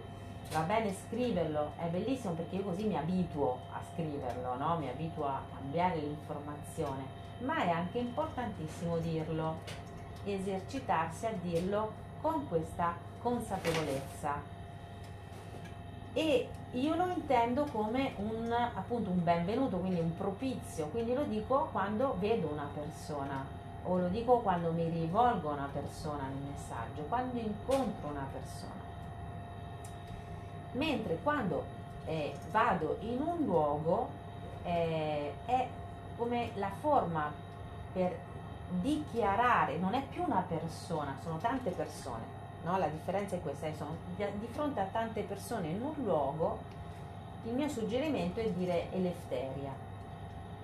va bene scriverlo, è bellissimo perché io così mi abituo a scriverlo, no? mi abituo a cambiare l'informazione, ma è anche importantissimo dirlo, esercitarsi a dirlo con questa consapevolezza. E io lo intendo come un, appunto, un benvenuto, quindi un propizio, quindi lo dico quando vedo una persona, o lo dico quando mi rivolgo a una persona nel messaggio, quando incontro una persona. Mentre quando eh, vado in un luogo eh, è come la forma per dichiarare, non è più una persona, sono tante persone, no? la differenza è questa, sono di fronte a tante persone in un luogo, il mio suggerimento è dire elefteria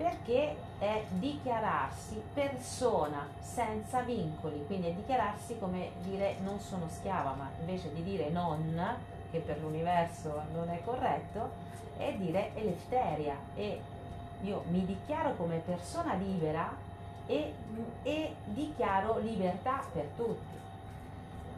perché è dichiararsi persona senza vincoli, quindi è dichiararsi come dire non sono schiava, ma invece di dire non, che per l'universo non è corretto, è dire elefteria e io mi dichiaro come persona libera e, e dichiaro libertà per tutti,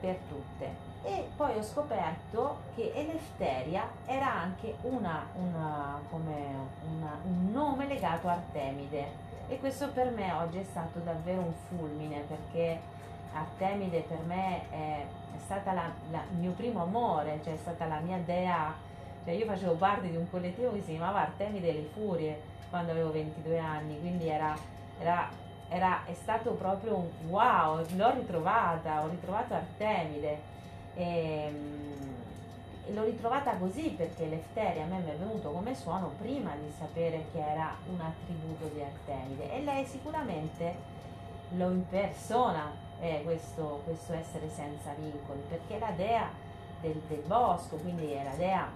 per tutte. E poi ho scoperto che Elefteria era anche una, una, una, un nome legato a Artemide. E questo per me oggi è stato davvero un fulmine perché Artemide per me è, è stata il mio primo amore, cioè è stata la mia dea, cioè io facevo parte di un collettivo che si chiamava Artemide le Furie quando avevo 22 anni, quindi era, era, era, è stato proprio un wow, l'ho ritrovata, ho ritrovato Artemide e, ehm, l'ho ritrovata così perché l'Efteria a me mi è venuto come suono prima di sapere che era un attributo di Artemide e lei sicuramente lo impersona eh, questo, questo essere senza vincoli perché è la dea del, del bosco, quindi è la dea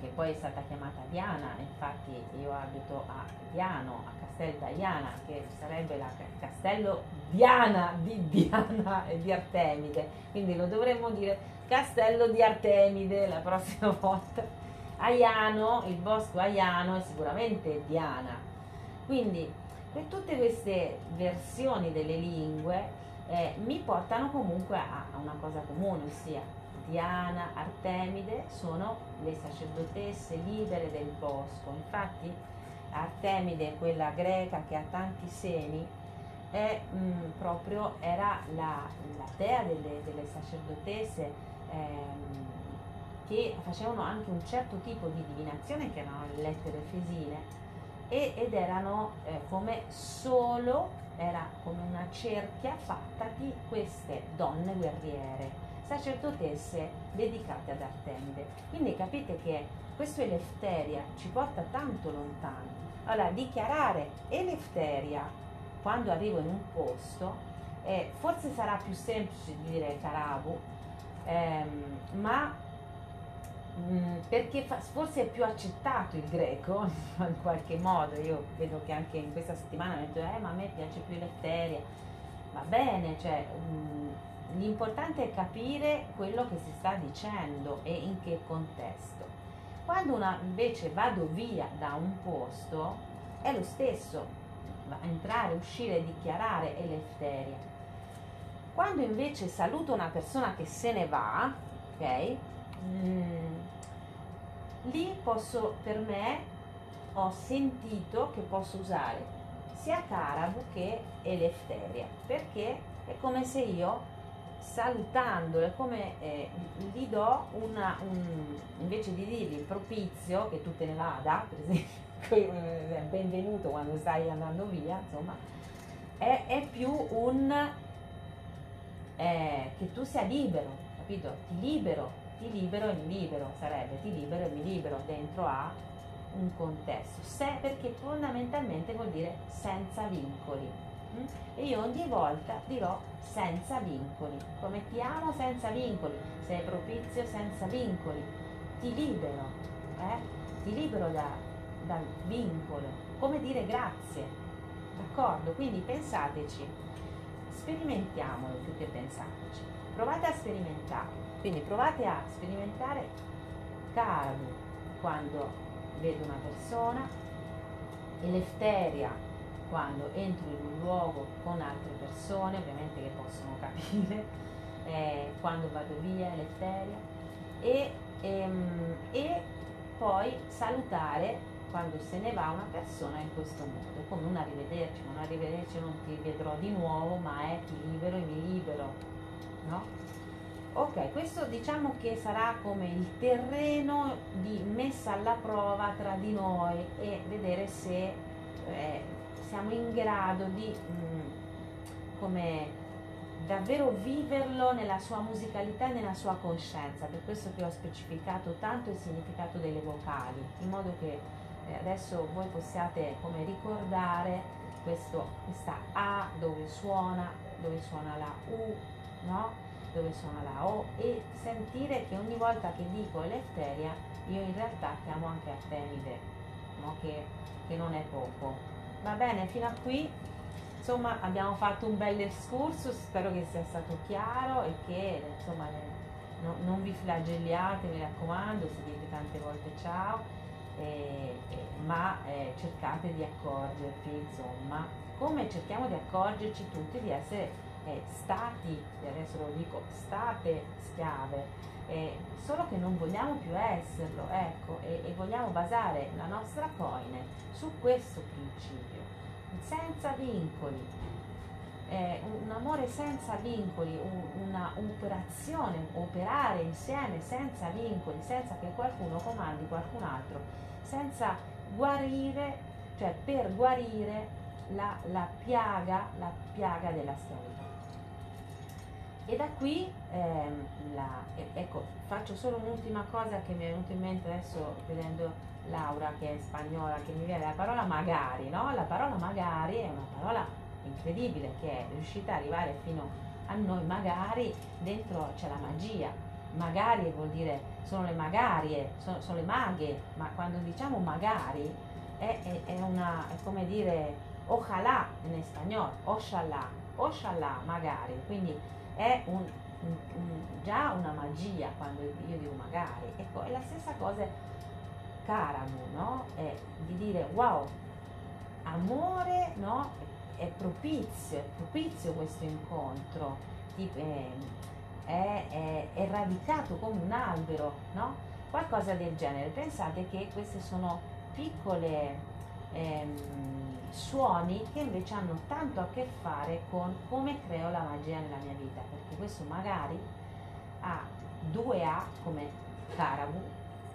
che poi è stata chiamata Diana, infatti io abito a Diano, a Castel Diana, che sarebbe il castello Diana di Diana e di Artemide, quindi lo dovremmo dire castello di Artemide la prossima volta. Aiano, il bosco Aiano è sicuramente Diana. Quindi per tutte queste versioni delle lingue eh, mi portano comunque a, a una cosa comune, ossia Diana, Artemide sono le sacerdotesse libere del bosco. Infatti Artemide, quella greca che ha tanti seni, è, mh, mm, proprio era la, la dea delle, delle sacerdotesse ehm, che facevano anche un certo tipo di divinazione che erano le lettere efesine e, ed erano eh, come solo, era come una cerchia fatta di queste donne guerriere sacerdotesse dedicate ad Artemide. Quindi capite che questo Elefteria ci porta tanto lontano. Allora, dichiarare Elefteria quando arrivo in un posto, eh, forse sarà più semplice di dire Carabu, ehm, ma mm, perché fa, forse è più accettato il greco in qualche modo. Io vedo che anche in questa settimana hanno detto, eh, ma a me piace più Elefteria. Va bene, cioè... Mh, mm, L'importante è capire quello che si sta dicendo e in che contesto. Quando una invece vado via da un posto è lo stesso, entrare, uscire, dichiarare è l'efteria. Quando invece saluto una persona che se ne va, ok? Mm, lì posso, per me, ho sentito che posso usare sia Carabu che Elefteria, perché è come se io salutandolo, è come eh, gli do una, un, invece di dirgli propizio, che tu te ne vada, per esempio, eh, benvenuto quando stai andando via, insomma, è, è più un eh, che tu sia libero, capito? Ti libero, ti libero e mi libero, sarebbe ti libero e mi libero dentro a un contesto, se, perché fondamentalmente vuol dire senza vincoli? E io ogni volta dirò senza vincoli, come ti amo senza vincoli, sei propizio senza vincoli, ti libero, eh? ti libero da, dal vincolo, come dire grazie, d'accordo? Quindi pensateci, sperimentiamolo più che pensateci, provate a sperimentare, quindi provate a sperimentare calmo quando vedo una persona, elefteria quando entro in un luogo con altre persone, ovviamente che possono capire, eh, quando vado via, l'etteria, e, ehm, e poi salutare quando se ne va una persona in questo modo, come un arrivederci, un arrivederci non ti vedrò di nuovo, ma è ti libero e mi libero, no? Ok, questo diciamo che sarà come il terreno di messa alla prova tra di noi e vedere se eh, siamo in grado di mm, come davvero viverlo nella sua musicalità e nella sua coscienza, per questo che ho specificato tanto il significato delle vocali, in modo che eh, adesso voi possiate come ricordare questo, questa A dove suona, dove suona la U, no? dove suona la O e sentire che ogni volta che dico Elefteria io in realtà chiamo anche Artemide, no? che, che non è poco. Va bene, fino a qui. Insomma abbiamo fatto un bel excursus, spero che sia stato chiaro e che insomma no, non vi flagelliate, mi raccomando, si dite tante volte ciao, eh, eh, ma eh, cercate di accorgervi, insomma, come cerchiamo di accorgerci tutti di essere eh, stati, adesso lo dico, state schiave, eh, solo che non vogliamo più esserlo, ecco, e, e vogliamo basare la nostra coine su questo principio, senza vincoli, eh, un amore senza vincoli, un, una operazione, operare insieme senza vincoli, senza che qualcuno comandi qualcun altro, senza guarire, cioè per guarire la, la piaga, la piaga della schiavitù. E da qui, ehm, la, ecco, faccio solo un'ultima cosa che mi è venuta in mente adesso vedendo Laura che è spagnola, che mi viene la parola magari, no? La parola magari è una parola incredibile che è riuscita ad arrivare fino a noi, magari dentro c'è la magia, magari vuol dire sono le magarie, sono, sono le maghe, ma quando diciamo magari è, è, è, una, è come dire ojalá in spagnolo, ojalá, ojalá magari, quindi è un, un, un, già una magia quando io dico magari, ecco, è la stessa cosa Karamu, no? È di dire wow, amore, no? È propizio, è propizio questo incontro, è, è, è radicato come un albero, no? Qualcosa del genere. Pensate che queste sono piccole ehm, suoni che invece hanno tanto a che fare con come creo la magia nella mia vita, perché questo magari ha due A come Karabu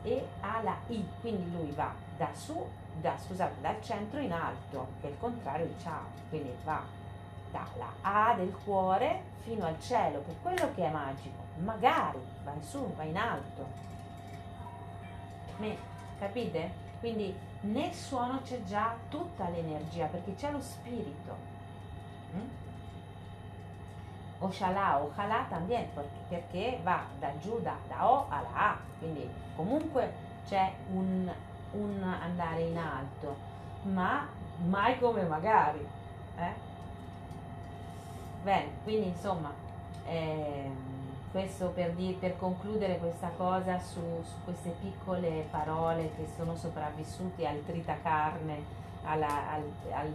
e ha la I, quindi lui va da su, da, scusate, dal centro in alto, che è il contrario di ciao, quindi va dalla A del cuore fino al cielo, per quello che è magico, magari va in su, va in alto. Me, capite? Quindi nel suono c'è già tutta l'energia perché c'è lo spirito. Mm? Oshalà, Ojalà también, perché va da giù, da O alla A, quindi comunque c'è un, un andare in alto, ma mai come magari. Eh? Bene, quindi insomma, eh, questo per, di, per, concludere questa cosa su, su, queste piccole parole che sono sopravvissute al tritacarne, alla, al, al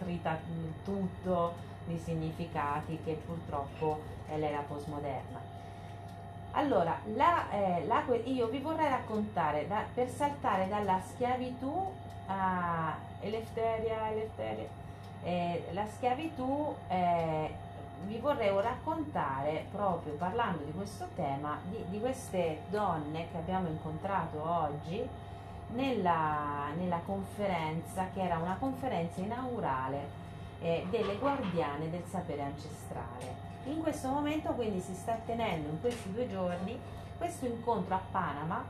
trita tutto di significati che purtroppo è l'era postmoderna. Allora, la, eh, la, io vi vorrei raccontare da, per saltare dalla schiavitù a Elefteria, Elefteria eh, la schiavitù, eh, vi vorrei raccontare, proprio parlando di questo tema, di, di queste donne che abbiamo incontrato oggi nella, nella, conferenza, che era una conferenza inaugurale eh, delle guardiane del sapere ancestrale. In questo momento quindi si sta tenendo in questi due giorni questo incontro a Panama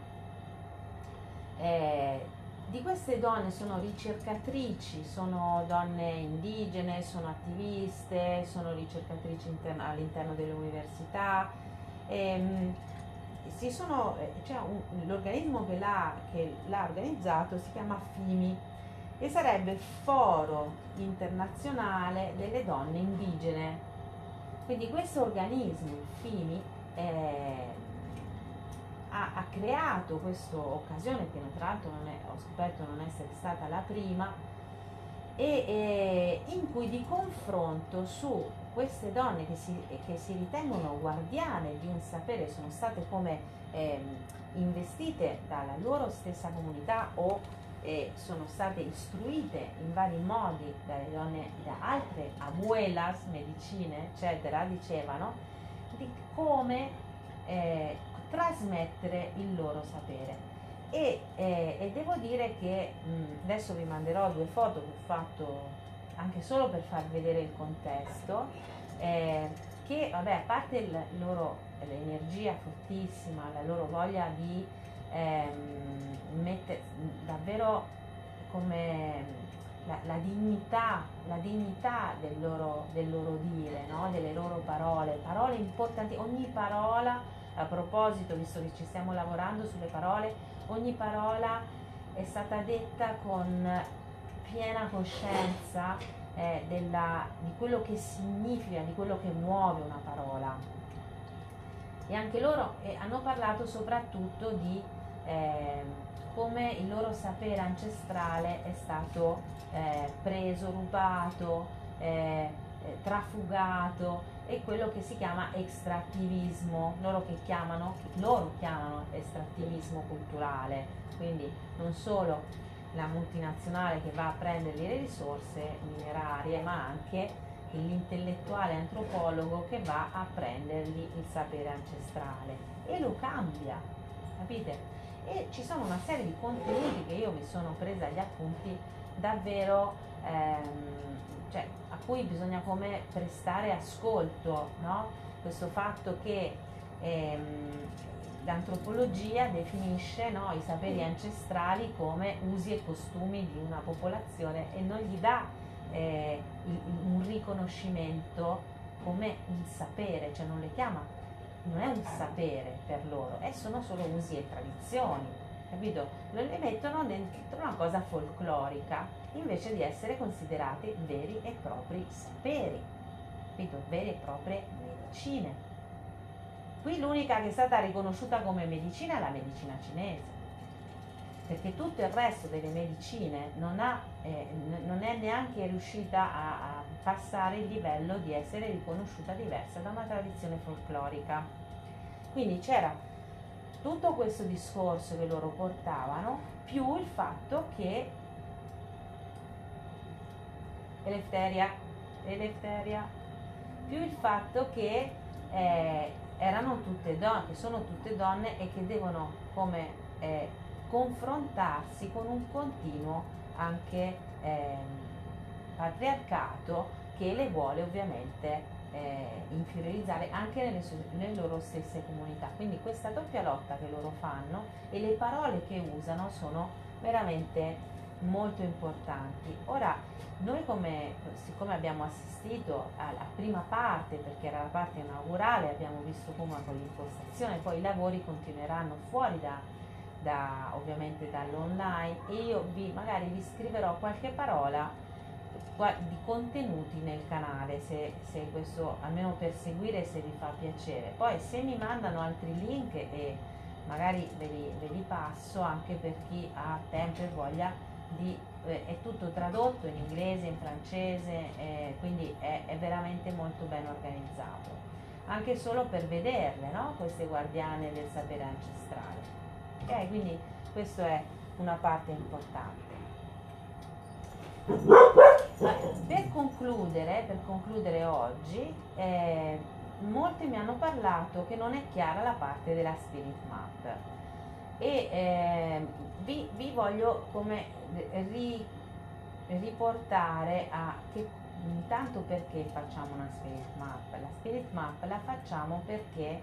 eh, di queste donne sono ricercatrici, sono donne indigene, sono attiviste, sono ricercatrici all'interno delle università. Ehm, sono, cioè l'organismo che l'ha, che l'ha organizzato si chiama FIMI e sarebbe Foro internazionale delle donne indigene. Quindi questo organismo, FIMI, è ha, ha creato questa occasione, che tra l'altro ho scoperto non essere stata la prima, e, e in cui di confronto su queste donne che si, che si, ritengono guardiane di un sapere, sono state come eh, investite dalla loro stessa comunità o eh, sono state istruite in vari modi dalle donne, da altre abuelas, medicine, eccetera, dicevano di come eh, trasmettere il loro sapere. E, eh, e devo dire che mh, adesso vi manderò due foto che ho fatto anche solo per far vedere il contesto, eh, che vabbè, a parte il loro, l'energia fortissima, la loro voglia di ehm, mettere davvero come la, la, dignità, la dignità del loro, del loro dire, no? delle loro parole, parole importanti, ogni parola a proposito, visto che ci stiamo lavorando sulle parole, ogni parola è stata detta con piena coscienza eh, della, di quello che significa, di quello che muove una parola. E anche loro eh, hanno parlato soprattutto di eh, come il loro sapere ancestrale è stato eh, preso, rubato, eh, eh, trafugato è quello che si chiama estrattivismo, loro che chiamano, loro chiamano estrattivismo culturale, quindi non solo la multinazionale che va a prendergli le risorse minerarie, ma anche l'intellettuale antropologo che va a prendergli il sapere ancestrale. E lo cambia, capite? E ci sono una serie di contenuti che io mi sono presa agli appunti davvero, ehm, cioè cui bisogna come prestare ascolto, no? questo fatto che ehm, l'antropologia definisce no, i saperi ancestrali come usi e costumi di una popolazione e non gli dà eh, un riconoscimento come un sapere, cioè non le chiama, non è un sapere per loro, eh, sono solo usi e tradizioni, capito? Le mettono dentro una cosa folclorica invece di essere considerati veri e propri saperi, capito? Vere e proprie medicine. Qui l'unica che è stata riconosciuta come medicina è la medicina cinese perché tutto il resto delle medicine non, ha, eh, non è neanche riuscita a, a, passare il livello di essere riconosciuta diversa da una tradizione folclorica. Quindi c'era tutto questo discorso che loro portavano, più il fatto che Elefteria, Elefteria, più il fatto che eh, erano tutte donne, che sono tutte donne e che devono come eh, confrontarsi con un continuo anche eh, patriarcato che le vuole ovviamente eh, inferiorizzare anche nelle, nelle, loro stesse comunità. Quindi questa doppia lotta che loro fanno e le parole che usano sono veramente molto importanti. Ora, noi come, siccome abbiamo assistito alla prima parte, perché era la parte inaugurale, abbiamo visto come con l'impostazione, poi i lavori continueranno fuori da, da, ovviamente dall'online e io vi, magari vi scriverò qualche parola di contenuti nel canale se, se, questo almeno per seguire se vi fa piacere poi se mi mandano altri link e magari ve li, ve li passo anche per chi ha tempo e voglia di eh, è tutto tradotto in inglese in francese eh, quindi è, è, veramente molto ben organizzato anche solo per vederle no? queste guardiane del sapere ancestrale ok? Quindi questa è una parte importante. Per concludere, per concludere oggi, eh, molti mi hanno parlato che non è chiara la parte della spirit map. E eh, vi, vi, voglio come ri, riportare a che intanto perché facciamo una spirit map. La spirit map la facciamo perché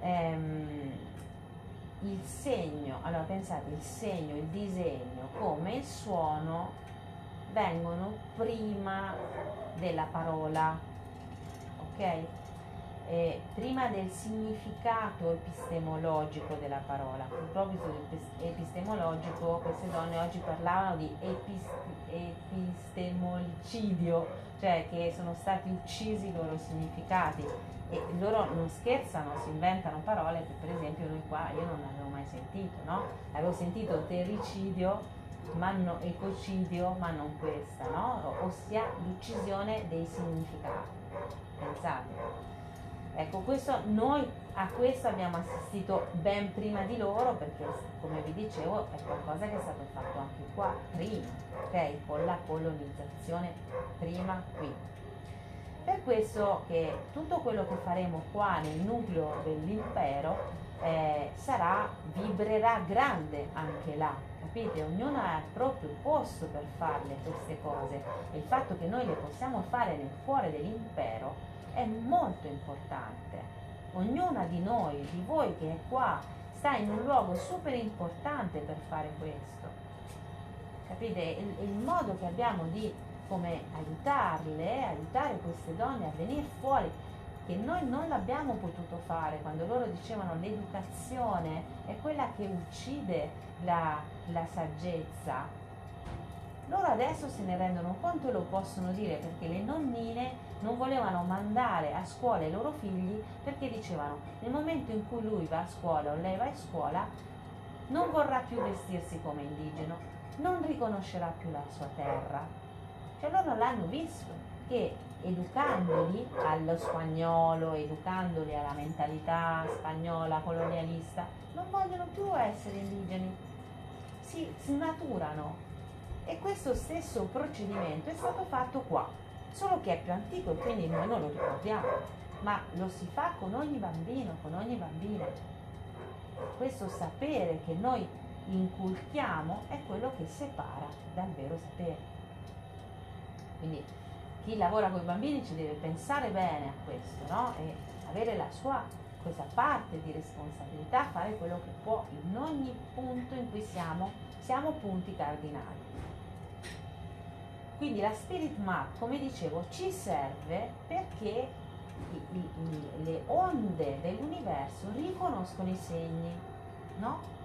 ehm, il segno, allora pensate, il segno, il disegno, come il suono vengono prima della parola, ok? E prima del significato epistemologico della parola. A proposito epistemologico, queste donne oggi parlavano di epist- epistemolicidio, cioè che sono stati uccisi i loro significati e loro non scherzano, si inventano parole che per esempio noi qua io non avevo mai sentito, no? Avevo sentito terricidio, no, ecocidio, ma non questa, no? Ossia l'uccisione dei significati. Pensate. Ecco, questo, noi a questo abbiamo assistito ben prima di loro perché, come vi dicevo, è qualcosa che è stato fatto anche qua prima, ok? Con la colonizzazione prima qui. Per questo che tutto quello che faremo qua nel nucleo dell'impero eh, sarà, vibrerà grande anche là, capite? Ognuno ha il proprio posto per farle queste cose e il fatto che noi le possiamo fare nel cuore dell'impero è molto importante. Ognuna di noi, di voi che è qua, sta in un luogo super importante per fare questo. Capite? Il, il modo che abbiamo di come aiutarle, aiutare queste donne a venire fuori, che noi non l'abbiamo potuto fare quando loro dicevano l'educazione è quella che uccide la, la saggezza. Loro adesso se ne rendono conto e lo possono dire perché le nonnine non volevano mandare a scuola i loro figli perché dicevano nel momento in cui lui va a scuola o lei va a scuola non vorrà più vestirsi come indigeno, non riconoscerà più la sua terra, cioè loro l'hanno visto che educandoli allo spagnolo, educandoli alla mentalità spagnola colonialista, non vogliono più essere indigeni, si snaturano. E questo stesso procedimento è stato fatto qua, solo che è più antico e quindi noi non lo ricordiamo, ma lo si fa con ogni bambino, con ogni bambina. Questo sapere che noi inculchiamo è quello che separa dal vero sapere. Quindi chi lavora con i bambini ci deve pensare bene a questo, no? E avere la sua questa parte di responsabilità, fare quello che può in ogni punto in cui siamo, siamo punti cardinali. Quindi la Spirit Map, come dicevo, ci serve perché i, i, le onde dell'universo riconoscono i segni, no?